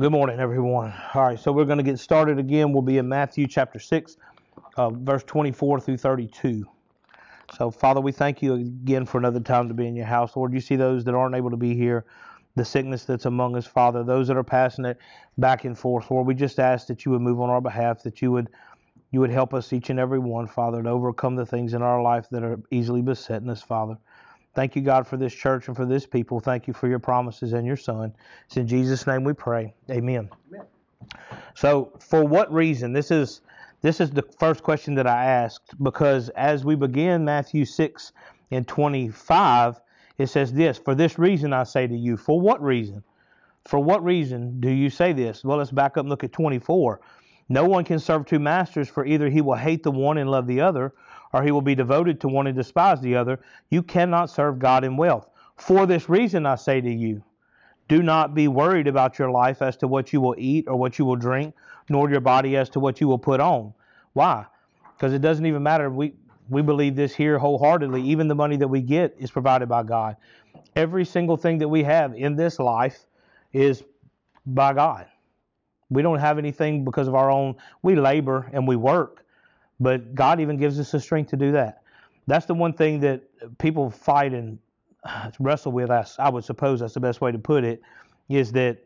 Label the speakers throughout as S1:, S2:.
S1: Good morning, everyone. All right, so we're going to get started again. We'll be in Matthew chapter 6, uh, verse 24 through 32. So, Father, we thank you again for another time to be in your house. Lord, you see those that aren't able to be here, the sickness that's among us, Father, those that are passing it back and forth. Lord, we just ask that you would move on our behalf, that you would you would help us each and every one, Father, to overcome the things in our life that are easily besetting us, Father. Thank you, God, for this church and for this people. Thank you for your promises and your Son. It's in Jesus' name we pray. Amen. Amen. So, for what reason? This is this is the first question that I asked because as we begin Matthew 6 and 25, it says this For this reason I say to you, for what reason? For what reason do you say this? Well, let's back up and look at 24. No one can serve two masters, for either he will hate the one and love the other, or he will be devoted to one and despise the other. You cannot serve God and wealth. For this reason, I say to you, do not be worried about your life as to what you will eat or what you will drink, nor your body as to what you will put on. Why? Because it doesn't even matter. We we believe this here wholeheartedly. Even the money that we get is provided by God. Every single thing that we have in this life is by God. We don't have anything because of our own. We labor and we work, but God even gives us the strength to do that. That's the one thing that people fight and wrestle with. I, would suppose that's the best way to put it. Is that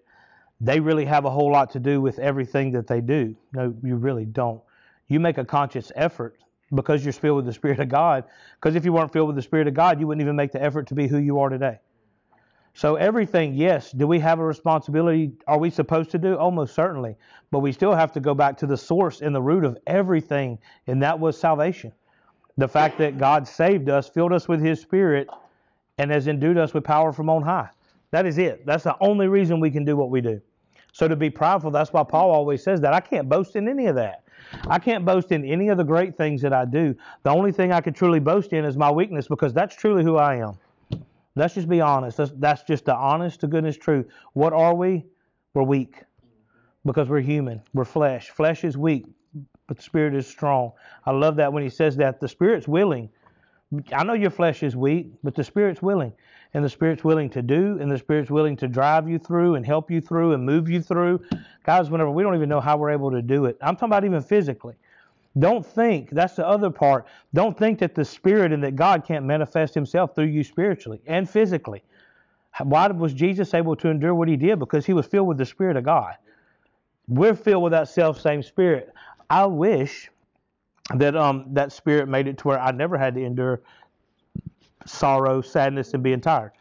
S1: they really have a whole lot to do with everything that they do. No, you really don't. You make a conscious effort because you're filled with the Spirit of God. Because if you weren't filled with the Spirit of God, you wouldn't even make the effort to be who you are today. So everything, yes, do we have a responsibility? Are we supposed to do? Almost certainly. But we still have to go back to the source and the root of everything, and that was salvation. The fact that God saved us, filled us with His Spirit, and has endued us with power from on high. That is it. That's the only reason we can do what we do. So to be prideful, that's why Paul always says that. I can't boast in any of that. I can't boast in any of the great things that I do. The only thing I can truly boast in is my weakness because that's truly who I am. Let's just be honest. That's, that's just the honest to goodness truth. What are we? We're weak because we're human. We're flesh. Flesh is weak, but the spirit is strong. I love that when he says that. The spirit's willing. I know your flesh is weak, but the spirit's willing. And the spirit's willing to do, and the spirit's willing to drive you through and help you through and move you through. Guys, whenever we don't even know how we're able to do it. I'm talking about even physically. Don't think, that's the other part. Don't think that the Spirit and that God can't manifest Himself through you spiritually and physically. Why was Jesus able to endure what He did? Because He was filled with the Spirit of God. We're filled with that self same Spirit. I wish that um that Spirit made it to where I never had to endure sorrow, sadness, and being tired.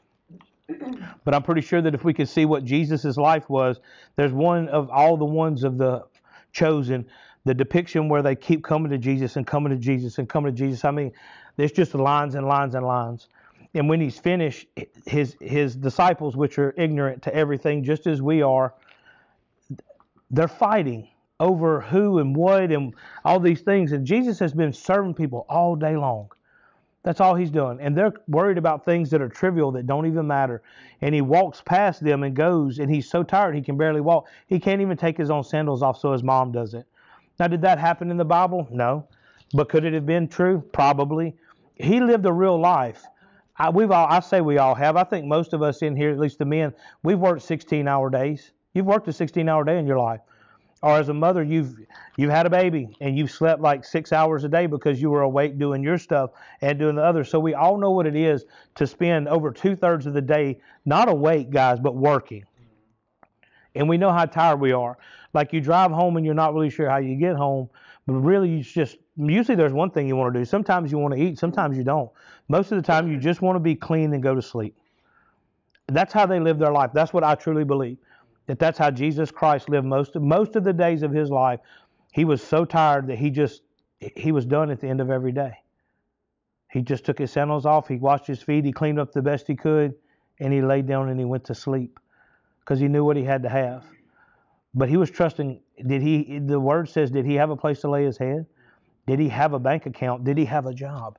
S1: But I'm pretty sure that if we could see what Jesus' life was, there's one of all the ones of the chosen the depiction where they keep coming to Jesus and coming to Jesus and coming to Jesus. I mean, there's just lines and lines and lines. And when he's finished, his his disciples, which are ignorant to everything, just as we are, they're fighting over who and what and all these things. And Jesus has been serving people all day long. That's all he's doing. And they're worried about things that are trivial that don't even matter. And he walks past them and goes, and he's so tired he can barely walk. He can't even take his own sandals off, so his mom does it. Now, did that happen in the Bible? No. But could it have been true? Probably. He lived a real life. I, we've all, I say we all have. I think most of us in here, at least the men, we've worked 16 hour days. You've worked a 16 hour day in your life. Or as a mother, you've you've had a baby and you've slept like six hours a day because you were awake doing your stuff and doing the other. So we all know what it is to spend over two thirds of the day not awake, guys, but working. And we know how tired we are. Like you drive home and you're not really sure how you get home, but really it's just usually there's one thing you want to do. Sometimes you want to eat, sometimes you don't. Most of the time you just want to be clean and go to sleep. That's how they live their life. That's what I truly believe. That that's how Jesus Christ lived most of, most of the days of his life. He was so tired that he just he was done at the end of every day. He just took his sandals off, he washed his feet, he cleaned up the best he could, and he laid down and he went to sleep because he knew what he had to have. But he was trusting. Did he? The word says, did he have a place to lay his head? Did he have a bank account? Did he have a job?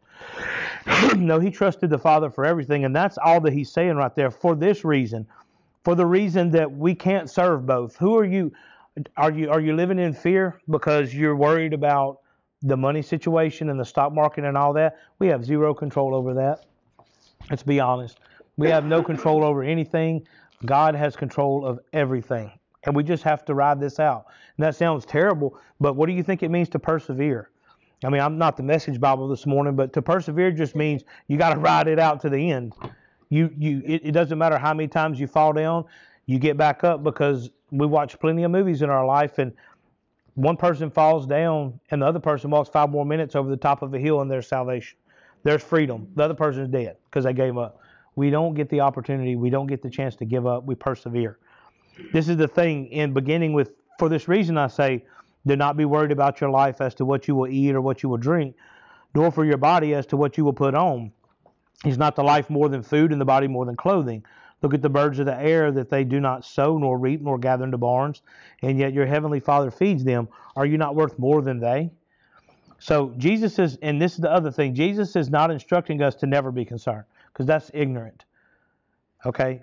S1: no, he trusted the Father for everything, and that's all that he's saying right there. For this reason, for the reason that we can't serve both. Who are you? Are you are you living in fear because you're worried about the money situation and the stock market and all that? We have zero control over that. Let's be honest. We have no control over anything. God has control of everything and we just have to ride this out. And that sounds terrible, but what do you think it means to persevere? I mean, I'm not the message Bible this morning, but to persevere just means you got to ride it out to the end. You, you, it, it doesn't matter how many times you fall down, you get back up because we watch plenty of movies in our life, and one person falls down and the other person walks five more minutes over the top of a hill and there's salvation. There's freedom. The other person's dead because they gave up. We don't get the opportunity. We don't get the chance to give up. We persevere. This is the thing in beginning with, for this reason, I say, do not be worried about your life as to what you will eat or what you will drink, nor for your body as to what you will put on. Is not the life more than food and the body more than clothing? Look at the birds of the air that they do not sow nor reap nor gather into barns, and yet your heavenly Father feeds them. Are you not worth more than they? So Jesus is, and this is the other thing, Jesus is not instructing us to never be concerned, because that's ignorant. Okay?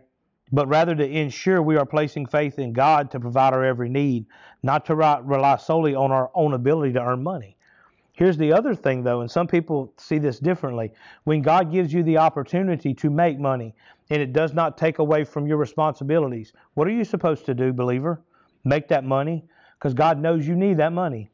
S1: But rather to ensure we are placing faith in God to provide our every need, not to rely solely on our own ability to earn money. Here's the other thing, though, and some people see this differently. When God gives you the opportunity to make money and it does not take away from your responsibilities, what are you supposed to do, believer? Make that money? Because God knows you need that money.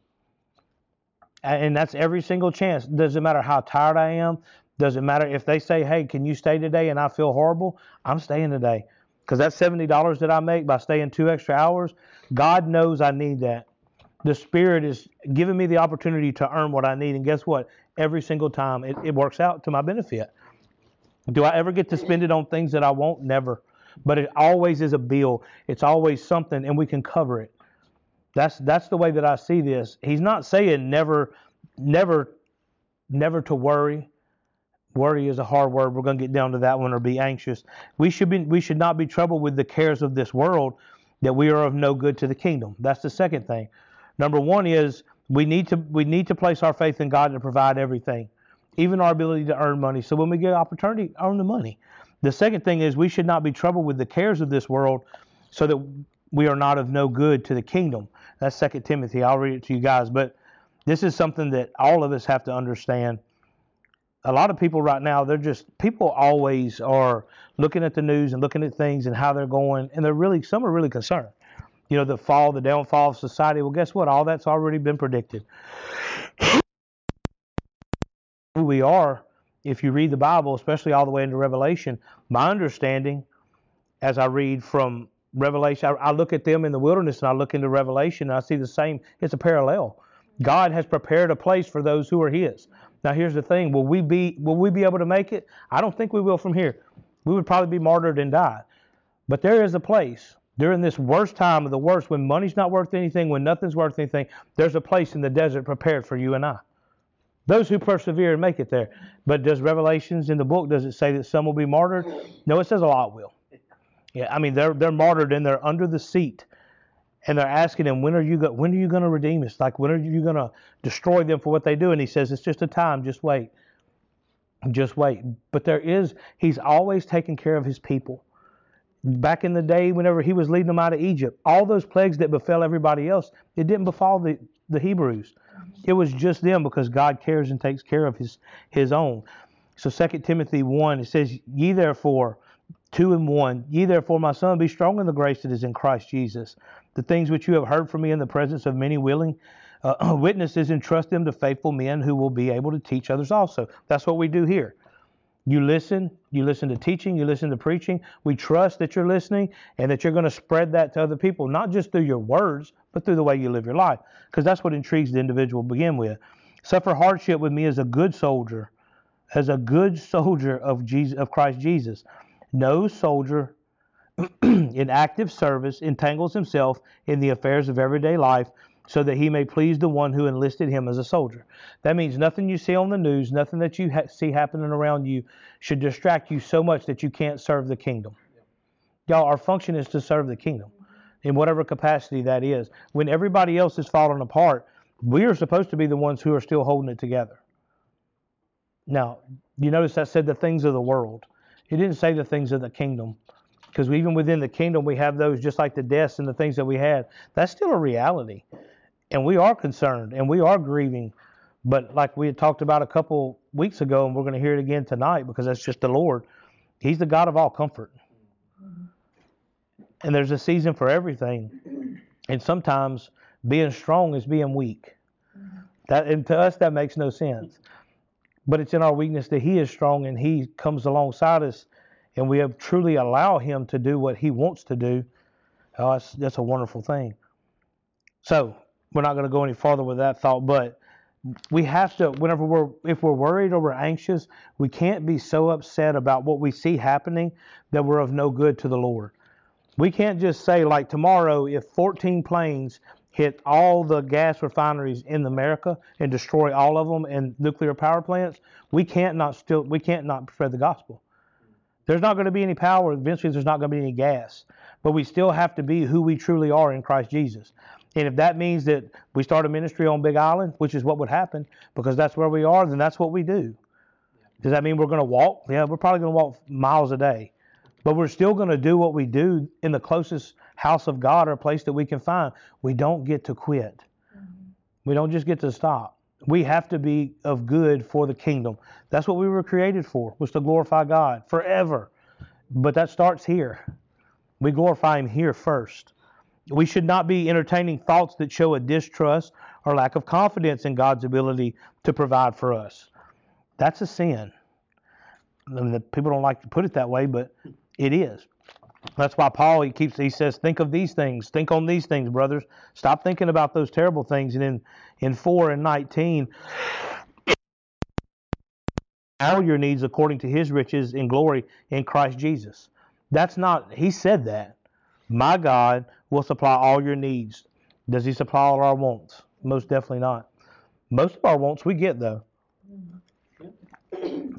S1: And that's every single chance. Doesn't matter how tired I am. Doesn't matter if they say, hey, can you stay today? And I feel horrible. I'm staying today. Because that $70 that I make by staying two extra hours, God knows I need that the Spirit is giving me the opportunity to earn what I need. And guess what? Every single time it, it works out to my benefit. Do I ever get to spend it on things that I won't? Never. But it always is a bill. It's always something, and we can cover it. That's that's the way that I see this. He's not saying never, never, never to worry. Worry is a hard word. We're going to get down to that one, or be anxious. We should be we should not be troubled with the cares of this world, that we are of no good to the kingdom. That's the second thing. Number one is we need to we need to place our faith in God to provide everything, even our ability to earn money. So when we get opportunity, earn the money. The second thing is we should not be troubled with the cares of this world, so that we are not of no good to the kingdom. That's Second Timothy. I'll read it to you guys, but this is something that all of us have to understand. A lot of people right now, they're just people always are looking at the news and looking at things and how they're going, and they're really some are really concerned you know, the fall, the downfall of society. Well, guess what? All that's already been predicted. Who we are, if you read the Bible, especially all the way into Revelation, my understanding, as I read from Revelation, I, I look at them in the wilderness and I look into Revelation and I see the same. It's a parallel. God has prepared a place for those who are His. Now, here's the thing: Will we be Will we be able to make it? I don't think we will from here. We would probably be martyred and die. But there is a place during this worst time of the worst, when money's not worth anything, when nothing's worth anything, there's a place in the desert prepared for you and I. Those who persevere and make it there. But does Revelations in the book does it say that some will be martyred? No, it says a lot will. Yeah, I mean they're they're martyred and they're under the seat, and they're asking him when are you go, when are you going to redeem us? Like when are you going to destroy them for what they do? And he says it's just a time. Just wait. Just wait. But there is he's always taking care of his people back in the day whenever he was leading them out of Egypt. All those plagues that befell everybody else, it didn't befall the, the Hebrews. It was just them because God cares and takes care of his his own. So 2 Timothy 1, it says, Ye therefore, 2 and 1, Ye therefore, my son, be strong in the grace that is in Christ Jesus. The things which you have heard from me in the presence of many willing uh, witnesses, entrust them to faithful men who will be able to teach others also. That's what we do here. You listen, you listen to teaching, you listen to preaching. We trust that you're listening and that you're going to spread that to other people, not just through your words, but through the way you live your life, because that's what intrigues the individual to begin with. Suffer hardship with me as a good soldier, as a good soldier of Jesus, of Christ Jesus. No soldier in active service entangles himself in the affairs of everyday life so that he may please the one who enlisted him as a soldier. That means nothing you see on the news, nothing that you ha- see happening around you should distract you so much that you can't serve the kingdom. Y'all, our function is to serve the kingdom in whatever capacity that is. When everybody else is falling apart, we are supposed to be the ones who are still holding it together. Now, you notice that said the things of the world. It didn't say the things of the kingdom. Because even within the kingdom, we have those just like the deaths and the things that we had. That's still a reality and we are concerned and we are grieving. But like we had talked about a couple weeks ago, and we're going to hear it again tonight because that's just the Lord. He's the God of all comfort. And there's a season for everything. And sometimes being strong is being weak. That and to us that makes no sense. But it's in our weakness that He is strong and He comes alongside us, and we have truly allow Him to do what He wants to do. Oh, that's, that's a wonderful thing. So we're not going to go any farther with that thought, but we have to whenever we're if we're worried or we're anxious we can't be so upset about what we see happening that we're of no good to the lord we can't just say like tomorrow if 14 planes hit all the gas refineries in america and destroy all of them and nuclear power plants we can't not still we can't not spread the gospel there's not going to be any power eventually there's not going to be any gas but we still have to be who we truly are in christ jesus and if that means that we start a ministry on Big Island, which is what would happen, because that's where we are, then that's what we do. Does that mean we're going to walk? Yeah, we're probably going to walk miles a day. But we're still going to do what we do in the closest house of God or a place that we can find. We don't get to quit. Mm-hmm. We don't just get to stop. We have to be of good for the kingdom. That's what we were created for, was to glorify God forever. But that starts here. We glorify Him here first. We should not be entertaining thoughts that show a distrust or lack of confidence in God's ability to provide for us. That's a sin. I mean, people don't like to put it that way, but it is. That's why Paul he keeps he says, think of these things, think on these things, brothers. Stop thinking about those terrible things. And in in four and nineteen, all your needs according to His riches in glory in Christ Jesus. That's not. He said that. My God will supply all your needs. Does He supply all our wants? Most definitely not. Most of our wants we get though.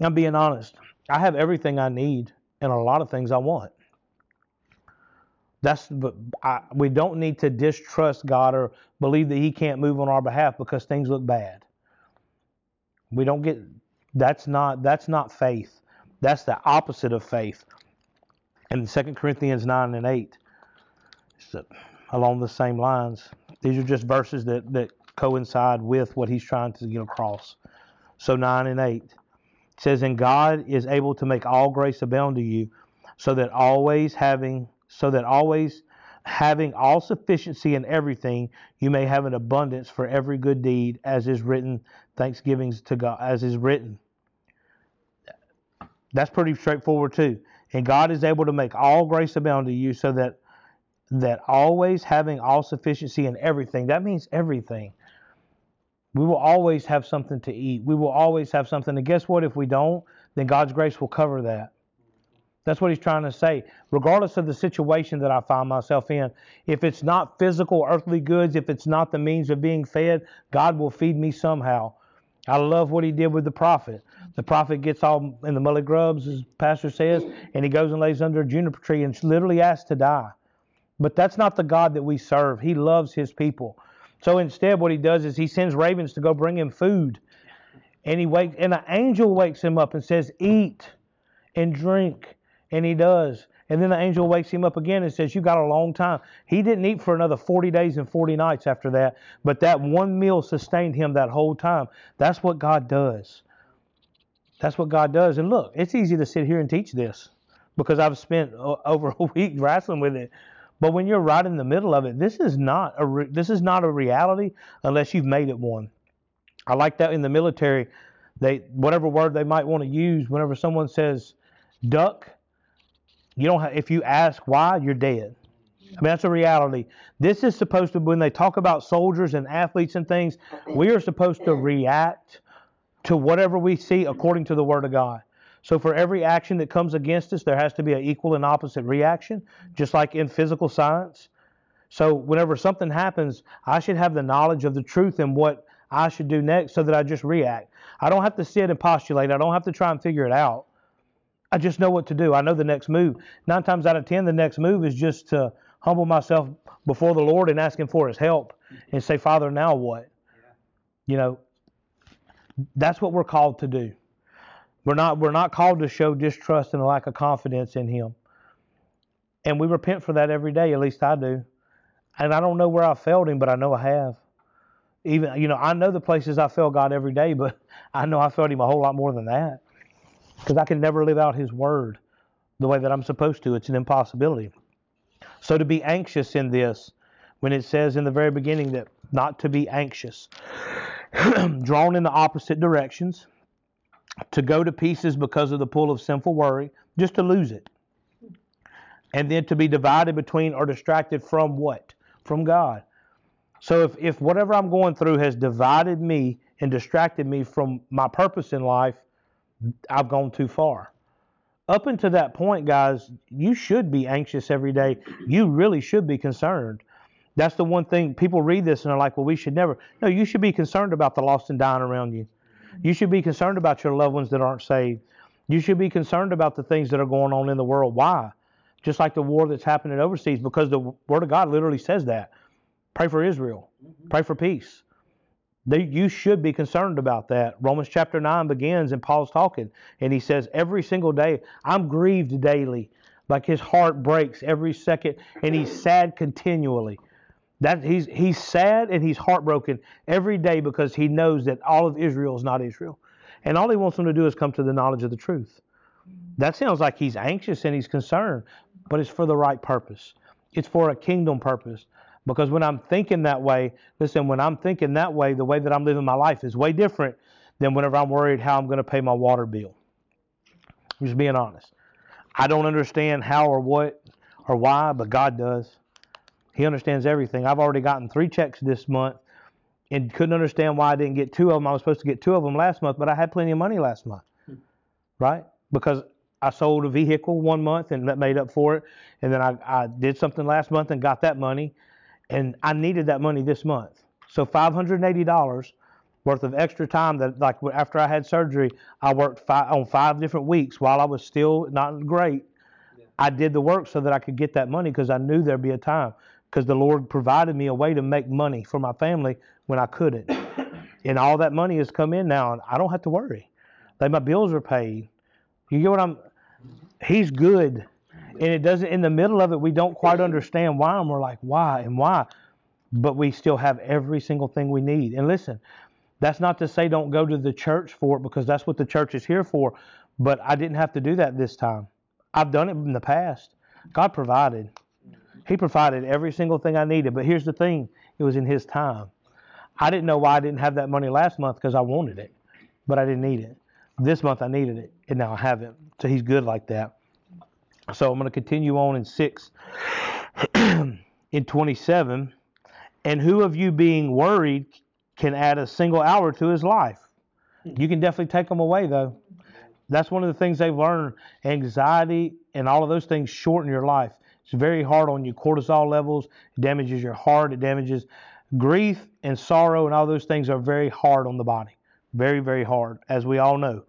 S1: I'm being honest. I have everything I need and a lot of things I want. That's I, we don't need to distrust God or believe that He can't move on our behalf because things look bad. We don't get that's not that's not faith. That's the opposite of faith. In 2 Corinthians 9 and 8, along the same lines. These are just verses that, that coincide with what he's trying to get across. So 9 and 8 says, And God is able to make all grace abound to you, so that always having so that always having all sufficiency in everything, you may have an abundance for every good deed, as is written, thanksgivings to God, as is written. That's pretty straightforward too. And God is able to make all grace abound to you, so that that always having all sufficiency in everything, that means everything. We will always have something to eat. We will always have something. And guess what? If we don't, then God's grace will cover that. That's what he's trying to say. Regardless of the situation that I find myself in, if it's not physical, earthly goods, if it's not the means of being fed, God will feed me somehow. I love what he did with the prophet. The prophet gets all in the mully grubs, as pastor says, and he goes and lays under a juniper tree and literally asks to die. But that's not the God that we serve. He loves his people. So instead, what he does is he sends ravens to go bring him food. And he wakes, and an angel wakes him up and says, Eat and drink. And he does. And then the angel wakes him up again and says, You got a long time. He didn't eat for another 40 days and 40 nights after that, but that one meal sustained him that whole time. That's what God does. That's what God does. And look, it's easy to sit here and teach this because I've spent over a week wrestling with it. But when you're right in the middle of it, this is not a re- this is not a reality unless you've made it one. I like that in the military. They whatever word they might want to use whenever someone says duck, you don't have, if you ask why, you're dead. I mean that's a reality. This is supposed to when they talk about soldiers and athletes and things, we are supposed to react to whatever we see according to the word of God. So for every action that comes against us, there has to be an equal and opposite reaction, just like in physical science. So whenever something happens, I should have the knowledge of the truth and what I should do next so that I just react. I don't have to sit and postulate. I don't have to try and figure it out. I just know what to do. I know the next move. Nine times out of ten, the next move is just to humble myself before the Lord and ask Him for His help and say, Father, now what? You know, that's what we're called to do. We're not, we're not called to show distrust and a lack of confidence in Him. And we repent for that every day, at least I do. And I don't know where I failed Him, but I know I have. Even, you know, I know the places I fail God every day, but I know I failed Him a whole lot more than that. Because I can never live out His Word the way that I'm supposed to. It's an impossibility. So to be anxious in this, when it says in the very beginning that not to be anxious, drawn in the opposite directions, to go to pieces because of the pull of sinful worry, just to lose it. And then to be divided between or distracted from what? From God. So if, if whatever I'm going through has divided me and distracted me from my purpose in life, I've gone too far. Up until that point, guys, you should be anxious every day. You really should be concerned. That's the one thing people read this and they're like, well, we should never. No, you should be concerned about the lost and dying around you. You should be concerned about your loved ones that aren't saved. You should be concerned about the things that are going on in the world. Why? Just like the war that's happening overseas, because the Word of God literally says that. Pray for Israel. Pray for peace. You should be concerned about that. Romans chapter 9 begins, and Paul's talking, and he says, Every single day, I'm grieved daily. Like his heart breaks every second, and he's sad continually. That he's he's sad and he's heartbroken every day because he knows that all of Israel is not Israel, and all he wants them to do is come to the knowledge of the truth. That sounds like he's anxious and he's concerned, but it's for the right purpose. It's for a kingdom purpose. Because when I'm thinking that way, listen, when I'm thinking that way, the way that I'm living my life is way different than whenever I'm worried how I'm going to pay my water bill. I'm just being honest. I don't understand how or what or why, but God does. He understands everything. I've already gotten three checks this month and couldn't understand why I didn't get two of them. I was supposed to get two of them last month, but I had plenty of money last month, hmm. right? Because I sold a vehicle one month and that made up for it. And then I, I did something last month and got that money and I needed that money this month. So $580 worth of extra time that like after I had surgery, I worked five, on five different weeks while I was still not great. Yeah. I did the work so that I could get that money because I knew there'd be a time because the Lord provided me a way to make money for my family when I couldn't. and all that money has come in now and I don't have to worry. Like my bills are paid. You get what I'm He's good and it doesn't in the middle of it we don't quite understand why and we're like why and why. But we still have every single thing we need. And listen that's not to say don't go to the church for it because that's what the church is here for. But i didn't have to do that this time. I've done it in the past. God provided. He provided every single thing i needed. But here's the thing. It was in his time. I didn't know why i didn't have that money last month because i wanted it but i didn't need it. This month i needed it and now i have it. So he's good like that so I'm going to continue on in 6. in 27, and who of you being worried can add a single hour to his life? You can definitely take them away, though. That's one of the things they've learned. Anxiety and all of those things shorten your life. It's very hard on you. Cortisol levels, it damages your heart, it damages grief and sorrow, and all those things are very hard on the body. Very, very hard, as we all know.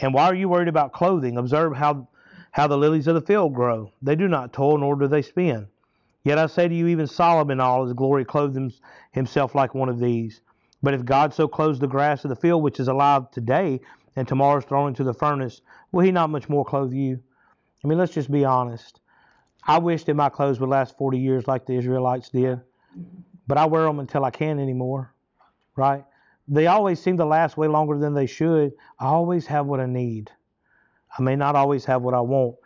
S1: And why are you worried about clothing? Observe how how the lilies of the field grow. They do not toil, nor do they spin. Yet I say to you, even Solomon all his glory clothed himself like one of these. But if God so clothes the grass of the field, which is alive today, and tomorrow is thrown into the furnace, will he not much more clothe you? I mean, let's just be honest. I wish that my clothes would last 40 years like the Israelites did, but I wear them until I can't anymore, right? They always seem to last way longer than they should. I always have what I need. I may not always have what I want.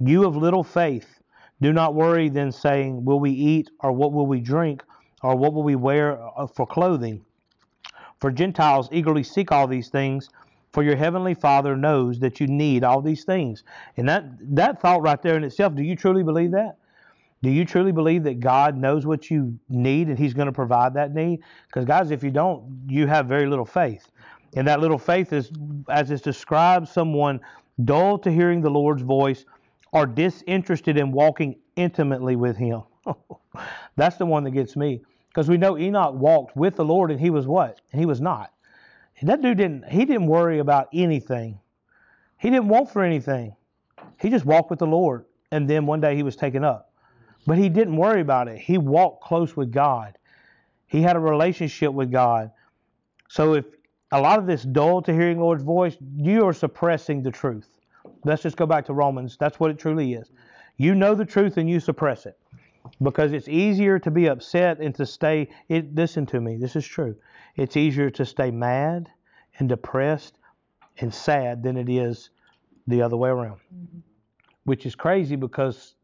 S1: You of little faith, do not worry then, saying, Will we eat, or what will we drink, or what will we wear uh, for clothing? For Gentiles eagerly seek all these things, for your heavenly Father knows that you need all these things. And that, that thought right there in itself, do you truly believe that? Do you truly believe that God knows what you need and He's going to provide that need? Because, guys, if you don't, you have very little faith. And that little faith is, as it describes someone dull to hearing the Lord's voice, or disinterested in walking intimately with Him. That's the one that gets me. Because we know Enoch walked with the Lord and he was what? And he was not. That dude didn't he didn't worry about anything. He didn't want for anything. He just walked with the Lord. And then one day he was taken up. But he didn't worry about it. He walked close with God. He had a relationship with God. So if a lot of this dull to hearing Lord's voice, you are suppressing the truth. Let's just go back to Romans. That's what it truly is. You know the truth and you suppress it because it's easier to be upset and to stay. It, listen to me, this is true. It's easier to stay mad and depressed and sad than it is the other way around, mm-hmm. which is crazy because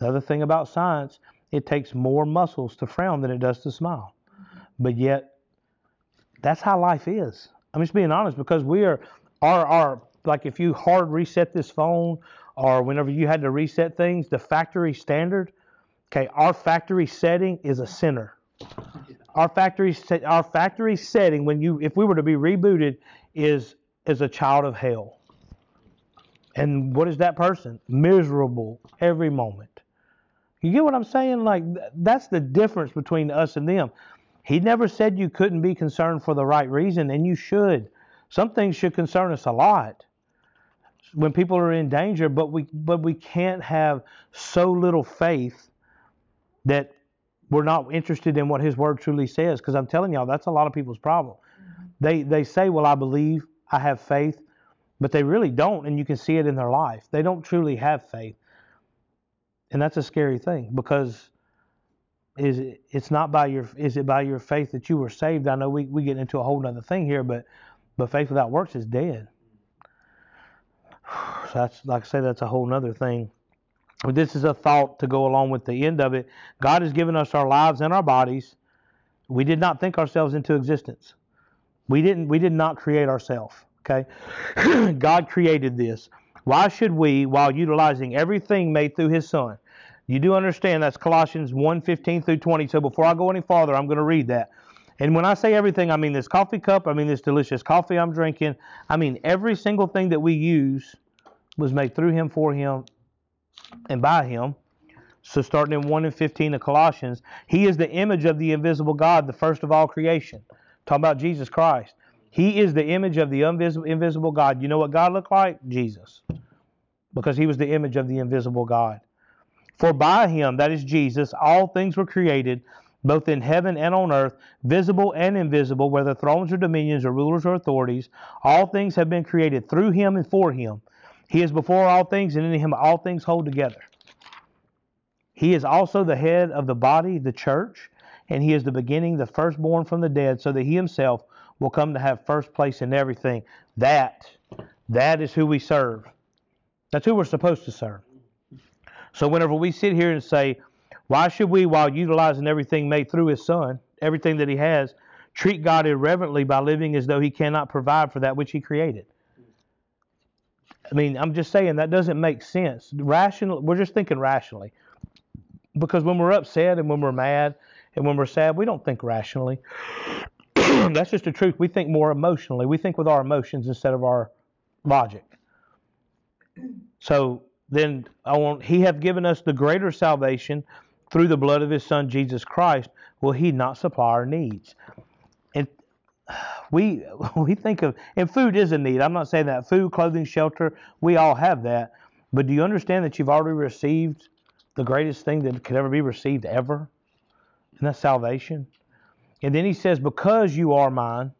S1: another thing about science it takes more muscles to frown than it does to smile. But yet, that's how life is. I'm just being honest because we are, our, our, like if you hard reset this phone or whenever you had to reset things, the factory standard, okay, our factory setting is a sinner. Our factory, our factory setting, when you, if we were to be rebooted, is is a child of hell. And what is that person? Miserable every moment. You get what I'm saying? Like that's the difference between us and them. He never said you couldn't be concerned for the right reason, and you should. Some things should concern us a lot when people are in danger, but we but we can't have so little faith that we're not interested in what His Word truly says. Because I'm telling y'all, that's a lot of people's problem. Mm-hmm. They they say, "Well, I believe, I have faith," but they really don't, and you can see it in their life. They don't truly have faith, and that's a scary thing because is it, it's not by your is it by your faith that you were saved? I know we, we get into a whole other thing here, but but faith without works is dead. So that's like I say, that's a whole other thing. But this is a thought to go along with the end of it. God has given us our lives and our bodies. We did not think ourselves into existence. We didn't we did not create ourselves. Okay? God created this. Why should we, while utilizing everything made through his son, you do understand that's Colossians 1 15 through 20. So before I go any farther, I'm going to read that. And when I say everything, I mean this coffee cup, I mean this delicious coffee I'm drinking. I mean every single thing that we use was made through him, for him, and by him. So starting in 1 and 15 of Colossians, he is the image of the invisible God, the first of all creation. Talking about Jesus Christ. He is the image of the invisible, invisible God. You know what God looked like? Jesus. Because he was the image of the invisible God. For by him, that is Jesus, all things were created, both in heaven and on earth, visible and invisible, whether thrones or dominions or rulers or authorities. All things have been created through him and for him. He is before all things, and in him all things hold together. He is also the head of the body, the church, and he is the beginning, the firstborn from the dead, so that he himself will come to have first place in everything. That, that is who we serve. That's who we're supposed to serve. So whenever we sit here and say, why should we, while utilizing everything made through His Son, everything that He has, treat God irreverently by living as though He cannot provide for that which He created? I mean, I'm just saying that doesn't make sense. Rational, we're just thinking rationally, because when we're upset and when we're mad and when we're sad, we don't think rationally. That's just the truth. We think more emotionally. We think with our emotions instead of our logic. So then I want he have given us the greater salvation through the blood of his son Jesus Christ, will he not supply our needs? And we we think of and food is a need. I'm not saying that food, clothing, shelter, we all have that. But do you understand that you've already received the greatest thing that could ever be received ever? And that's salvation. And then he says, Because you are mine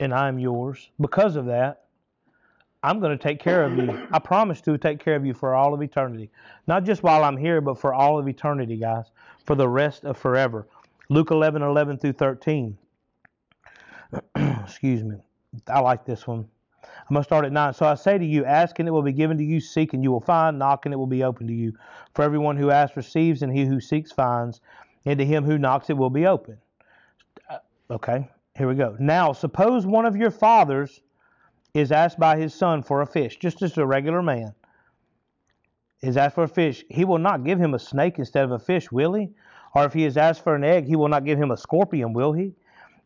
S1: and I am yours, because of that, I'm going to take care of you. I promise to take care of you for all of eternity. Not just while I'm here, but for all of eternity, guys. For the rest of forever. Luke 11, 11 through 13. Excuse me. I like this one. I'm going to start at 9. So I say to you, ask and it will be given to you, seek and you will find, knock and it will be open to you. For everyone who asks receives, and he who seeks finds, and to him who knocks it will be open. Uh, okay, here we go. Now, suppose one of your fathers is asked by his son for a fish, just as a regular man is asked for a fish, he will not give him a snake instead of a fish, will he? Or if he is asked for an egg, he will not give him a scorpion, will he?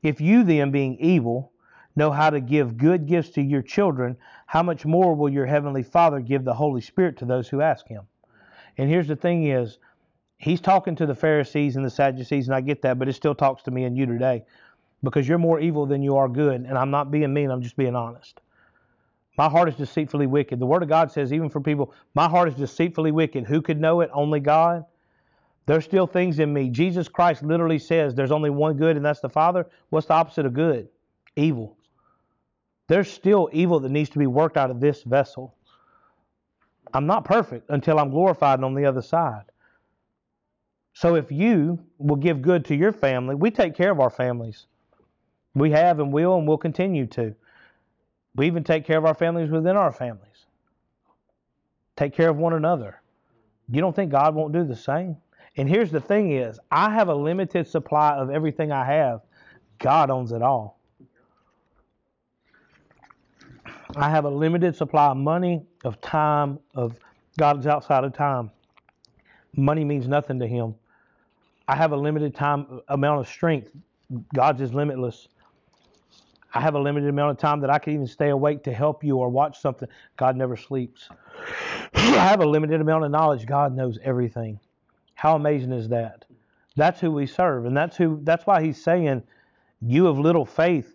S1: If you then, being evil, know how to give good gifts to your children, how much more will your heavenly Father give the Holy Spirit to those who ask him? And here's the thing is, he's talking to the Pharisees and the Sadducees, and I get that, but it still talks to me and you today. Because you're more evil than you are good, and I'm not being mean, I'm just being honest. My heart is deceitfully wicked. The Word of God says, even for people, my heart is deceitfully wicked. Who could know it? Only God. There's still things in me. Jesus Christ literally says there's only one good, and that's the Father. What's the opposite of good? Evil. There's still evil that needs to be worked out of this vessel. I'm not perfect until I'm glorified on the other side. So if you will give good to your family, we take care of our families. We have and will and will continue to. We even take care of our families within our families. Take care of one another. You don't think God won't do the same? And here's the thing is, I have a limited supply of everything I have. God owns it all. I have a limited supply of money, of time, of God's outside of time. Money means nothing to him. I have a limited time amount of strength. God's is limitless. I have a limited amount of time that I can even stay awake to help you or watch something. God never sleeps. I have a limited amount of knowledge. God knows everything. How amazing is that? That's who we serve, and that's who. That's why He's saying, "You of little faith."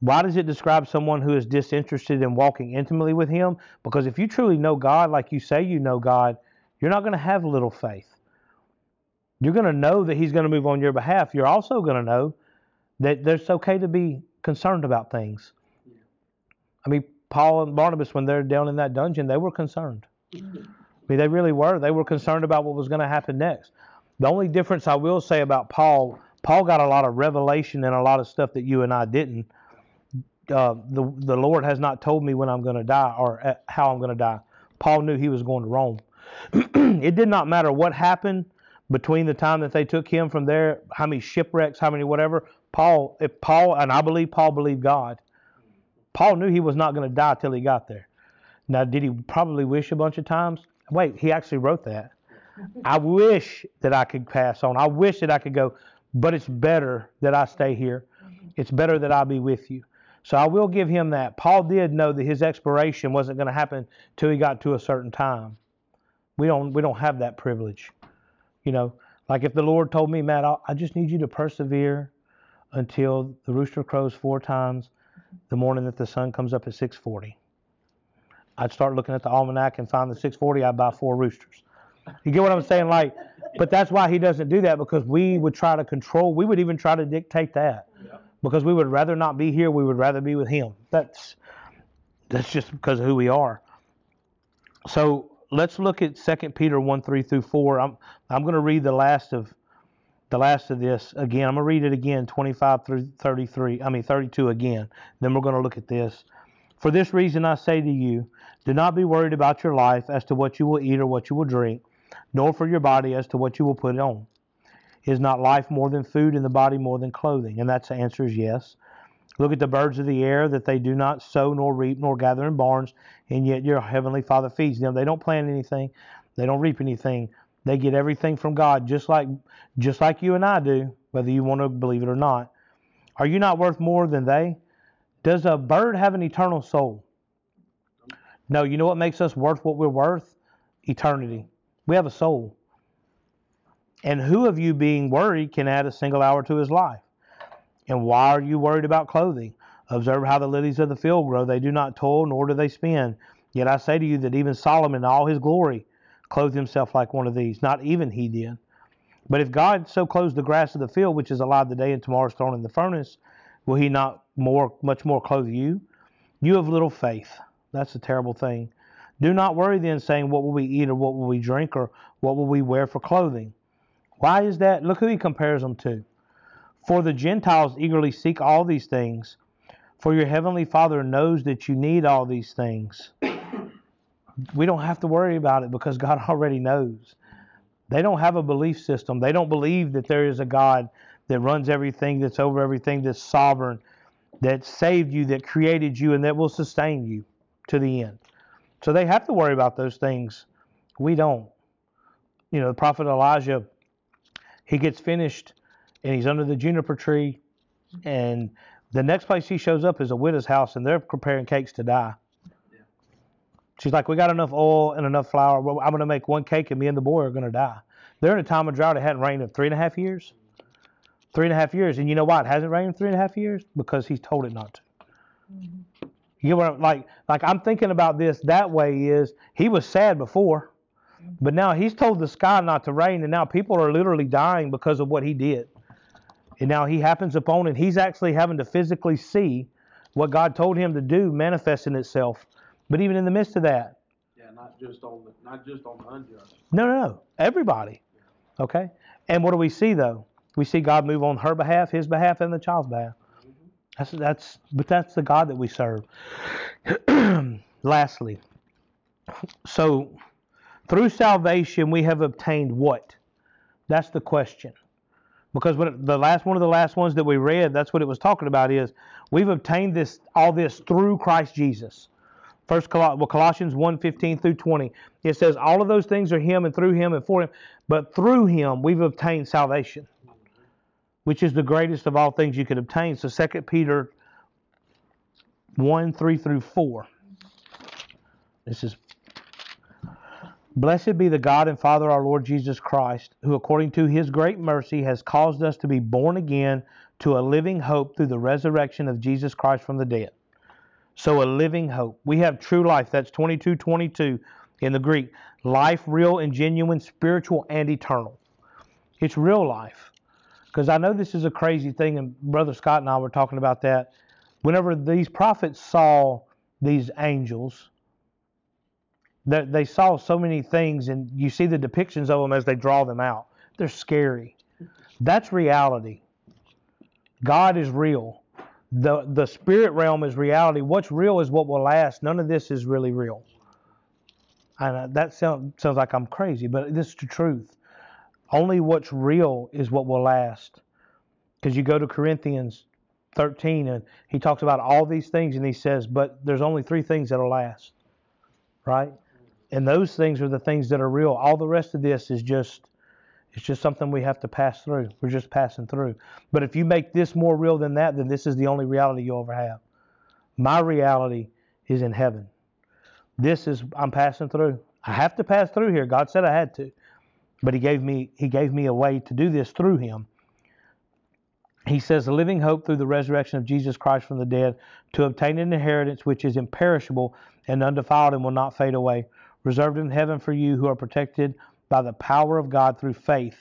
S1: Why does it describe someone who is disinterested in walking intimately with Him? Because if you truly know God, like you say you know God, you're not going to have little faith. You're going to know that He's going to move on your behalf. You're also going to know that it's okay to be concerned about things. I mean, Paul and Barnabas, when they're down in that dungeon, they were concerned. I mean, they really were. They were concerned about what was going to happen next. The only difference I will say about Paul, Paul got a lot of revelation and a lot of stuff that you and I didn't. Uh, the the Lord has not told me when I'm going to die or uh, how I'm going to die. Paul knew he was going to Rome. it did not matter what happened between the time that they took him from there, how many shipwrecks, how many whatever. Paul, if Paul, and I believe Paul believed God. Paul knew he was not going to die till he got there. Now, did he probably wish a bunch of times? Wait, he actually wrote that. I wish that I could pass on. I wish that I could go, but it's better that I stay here. Mm-hmm. It's better that I be with you. So I will give him that. Paul did know that his expiration wasn't going to happen till he got to a certain time. We don't we don't have that privilege. You know, like if the Lord told me, Matt, i just need you to persevere until the rooster crows four times the morning that the sun comes up at 6:40. I'd start looking at the almanac and find the 6:40. I'd buy four roosters. You get what I'm saying? Like, but that's why he doesn't do that because we would try to control. We would even try to dictate that because we would rather not be here. We would rather be with him. That's that's just because of who we are. So let's look at 2 Peter 1 3 through 4. I'm I'm going to read the last of the last of this again. I'm going to read it again, 25 through 33, I mean 32 again. Then we're going to look at this. For this reason I say to you, do not be worried about your life as to what you will eat or what you will drink, nor for your body as to what you will put on. Is not life more than food and the body more than clothing? And that's the answer is yes. Look at the birds of the air that they do not sow nor reap nor gather in barns, and yet your heavenly Father feeds them. They don't plant anything, they don't reap anything, they get everything from God, just like just like you and I do, whether you want to believe it or not. Are you not worth more than they? Does a bird have an eternal soul? No, you know what makes us worth what we're worth? Eternity. We have a soul. And who of you being worried can add a single hour to his life? And why are you worried about clothing? Observe how the lilies of the field grow. They do not toil, nor do they spin. Yet I say to you that even Solomon in all his glory clothed himself like one of these. Not even he did. But if God so clothes the grass of the field, which is alive today and tomorrow is thrown in the furnace, will he not more much more clothe you? You have little faith. That's a terrible thing. Do not worry then, saying, What will we eat, or what will we drink, or what will we wear for clothing? Why is that? Look who he compares them to. For the Gentiles eagerly seek all these things, for your heavenly Father knows that you need all these things we don't have to worry about it because God already knows. They don't have a belief system. They don't believe that there is a God that runs everything, that's over everything, that's sovereign, that saved you, that created you, and that will sustain you to the end. So they have to worry about those things. We don't. You know, the prophet Elijah, he gets finished and he's under the juniper tree, and the next place he shows up is a widow's house, and they're preparing cakes to die. She's like, we got enough oil and enough flour. Well, I'm going to make one cake, and me and the boy are going to die. They're in a time of drought. It hadn't rained in three and a half years. Three and a half years, and you know why it hasn't rained in three and a half years? Because he's told it not to. Mm-hmm. You know what I'm, like? Like I'm thinking about this that way is he was sad before, but now he's told the sky not to rain, and now people are literally dying because of what he did. And now he happens upon, and he's actually having to physically see what God told him to do manifesting itself but even in the midst of that,
S2: yeah, not just on the not just on the unjust.
S1: No, no, no. Everybody. Okay. And what do we see though? We see God move on her behalf, His behalf, and the child's behalf. Mm-hmm. That's that's but that's the God that we serve. Lastly, so through salvation we have obtained what? That's the question. Because what the last one of the last ones that we read, that's what it was talking about is we've obtained this all this through Christ Jesus. First well, Colossians 1, 15 through 20. It says all of those things are him and through him and for him, but through him we've obtained salvation, which is the greatest of all things you could obtain. So 2 Peter 1, 3 through 4. This is Blessed be the God and Father our Lord Jesus Christ, who according to his great mercy has caused us to be born again to a living hope through the resurrection of Jesus Christ from the dead. So a living hope. We have true life. That's 2222 in the Greek. Life, real and genuine, spiritual and eternal. It's real life. Because I know this is a crazy thing, and Brother Scott and I were talking about that. Whenever these prophets saw these angels, that they saw so many things, and you see the depictions of them as they draw them out. They're scary. That's reality. God is real. The the spirit realm is reality. What's real is what will last. None of this is really real. And uh, that sounds sounds like I'm crazy, but this is the truth. Only what's real is what will last. Because you go to Corinthians 13 and he talks about all these things and he says, but there's only three things that'll last. Right? And those things are the things that are real. All the rest of this is just it's just something we have to pass through. We're just passing through. But if you make this more real than that, then this is the only reality you'll ever have. My reality is in heaven. This is I'm passing through. I have to pass through here. God said I had to. But he gave me he gave me a way to do this through him. He says, a living hope through the resurrection of Jesus Christ from the dead, to obtain an inheritance which is imperishable and undefiled and will not fade away reserved in heaven for you who are protected by the power of God through faith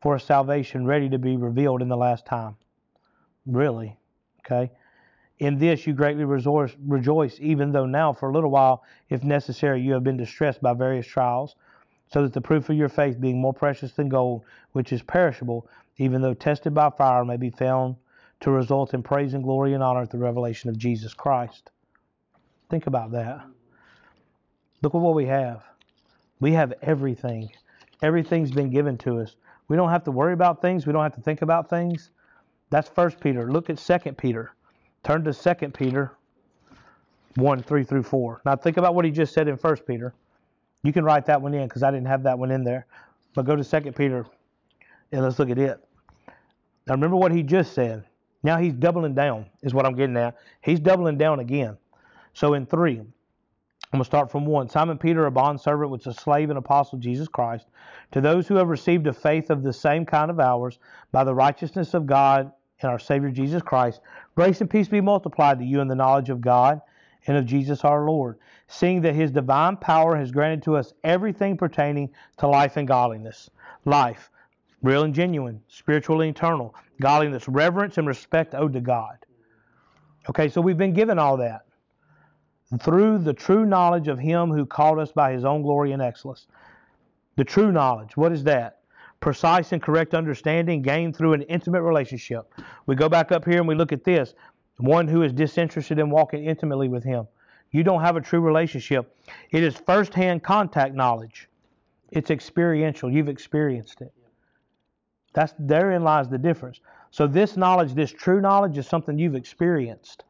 S1: for a salvation ready to be revealed in the last time. Really? Okay. In this you greatly rejoice, even though now, for a little while, if necessary, you have been distressed by various trials, so that the proof of your faith, being more precious than gold, which is perishable, even though tested by fire, may be found to result in praise and glory and honor at the revelation of Jesus Christ. Think about that. Look at what we have. We have everything. Everything's been given to us. We don't have to worry about things. We don't have to think about things. That's First Peter. Look at Second Peter. Turn to Second Peter 1, 3 through 4. Now think about what he just said in First Peter. You can write that one in because I didn't have that one in there. But go to Second Peter and let's look at it. Now remember what he just said. Now he's doubling down, is what I'm getting at. He's doubling down again. So in 3, I'm going to start from one. Simon Peter, a bondservant, which is a slave and apostle of Jesus Christ, to those who have received a faith of the same kind of ours, by the righteousness of God and our Savior Jesus Christ, grace and peace be multiplied to you in the knowledge of God and of Jesus our Lord, seeing that his divine power has granted to us everything pertaining to life and godliness. Life, real and genuine, spiritual and eternal. Godliness, reverence and respect owed to God. Okay, so we've been given all that through the true knowledge of Him who called us by His own glory and excellence. The true knowledge, what is that? Precise and correct understanding gained through an intimate relationship. We go back up here and we look at this one who is disinterested in walking intimately with Him. You don't have a true relationship. It is firsthand contact knowledge. It's experiential. You've experienced it. That's therein lies the difference. So this knowledge, this true knowledge, is something you've experienced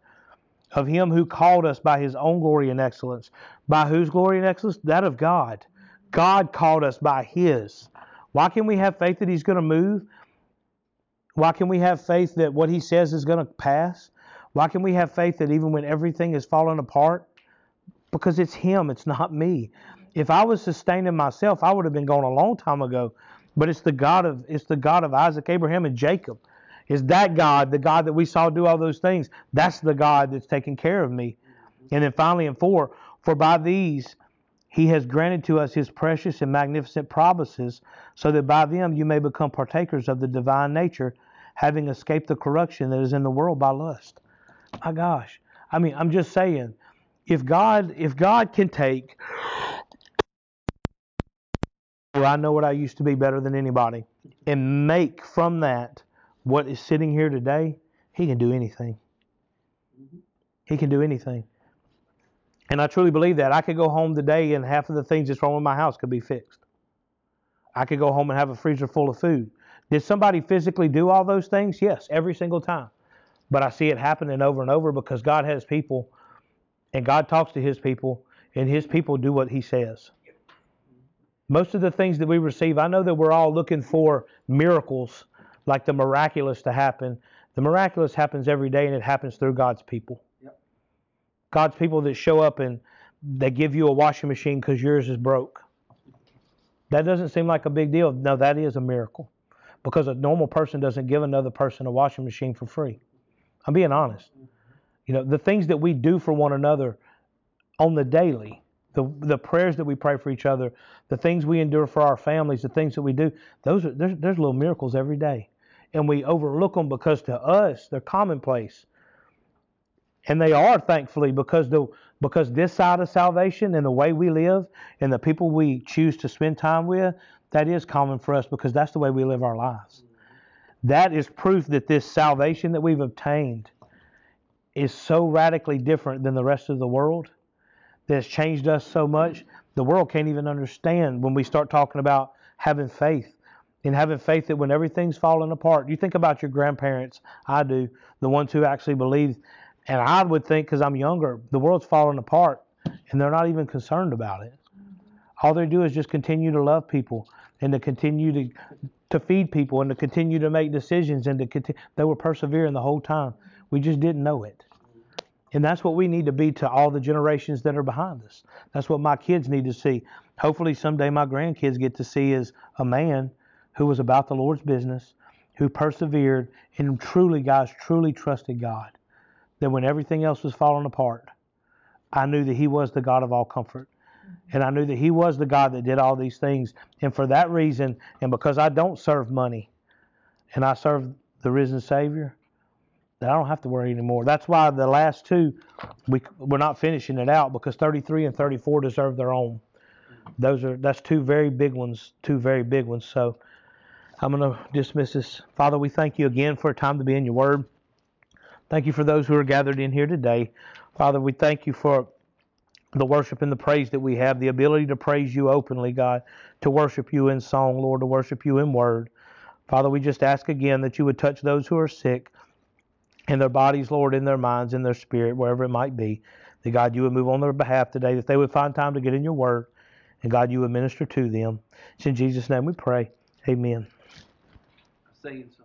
S1: of him who called us by his own glory and excellence. By whose glory and excellence? That of God. God called us by his. Why can we have faith that he's going to move? Why can we have faith that what he says is going to pass? Why can we have faith that even when everything is falling apart? Because it's him, it's not me. If I was sustaining myself, I would have been gone a long time ago. But it's the God of it's the God of Isaac, Abraham, and Jacob is that God, the God that we saw do all those things, that's the God that's taking care of me. And then finally, in four, for by these he has granted to us his precious and magnificent promises, so that by them you may become partakers of the divine nature, having escaped the corruption that is in the world by lust. My gosh. I mean, I'm just saying, if God if God can take where I know what I used to be better than anybody and make from that what is sitting here today, he can do anything. He can do anything. And I truly believe that. I could go home today and half of the things that's wrong with my house could be fixed. I could go home and have a freezer full of food. Did somebody physically do all those things? Yes, every single time. But I see it happening over and over because God has people and God talks to his people and his people do what he says. Most of the things that we receive, I know that we're all looking for miracles like the miraculous to happen. The miraculous happens every day and it happens through God's people.
S2: Yep.
S1: God's people that show up and they give you a washing machine because yours is broke. That doesn't seem like a big deal. No, that is a miracle because a normal person doesn't give another person a washing machine for free. I'm being honest. Mm-hmm. You know, the things that we do for one another on the daily, the the prayers that we pray for each other, the things we endure for our families, the things that we do, those are there's there's little miracles every day. And we overlook them because to us they're commonplace. And they are thankfully because the because this side of salvation and the way we live and the people we choose to spend time with, that is common for us because that's the way we live our lives. That is proof that this salvation that we've obtained is so radically different than the rest of the world that has changed us so much. The world can't even understand when we start talking about having faith and having faith that when everything's falling apart, you think about your grandparents, I do, the ones who actually believe, and I would think because I'm younger, the world's falling apart and they're not even concerned about it. All they do is just continue to love people and to continue to to feed people and to continue to make decisions and to continue. They were persevering the whole time. We just didn't know it. And that's what we need to be to all the generations that are behind us. That's what my kids need to see. Hopefully, someday my grandkids get to see as a man who was about the Lord's business, who persevered, and truly, guys, truly trusted God. That when everything else was falling apart, I knew that He was the God of all comfort. Mm-hmm. And I knew that He was the God that did all these things. And for that reason, and because I don't serve money, and I serve the risen Savior, that I don't have to worry anymore. That's why the last two, we we're not finishing it out because 33 and 34 deserve their own. Those are that's two very big ones, two very big ones. So I'm going to dismiss this. Father, we thank you again for a time to be in your Word. Thank you for those who are gathered in here today. Father, we thank you for the worship and the praise that we have, the ability to praise you openly, God, to worship you in song, Lord, to worship you in word. Father, we just ask again that you would touch those who are sick in their bodies, Lord, in their minds, in their spirit, wherever it might be. That God, you would move on their behalf today, that they would find time to get in your word, and God, you would minister to them. It's in Jesus' name we pray. Amen.
S2: Saying so.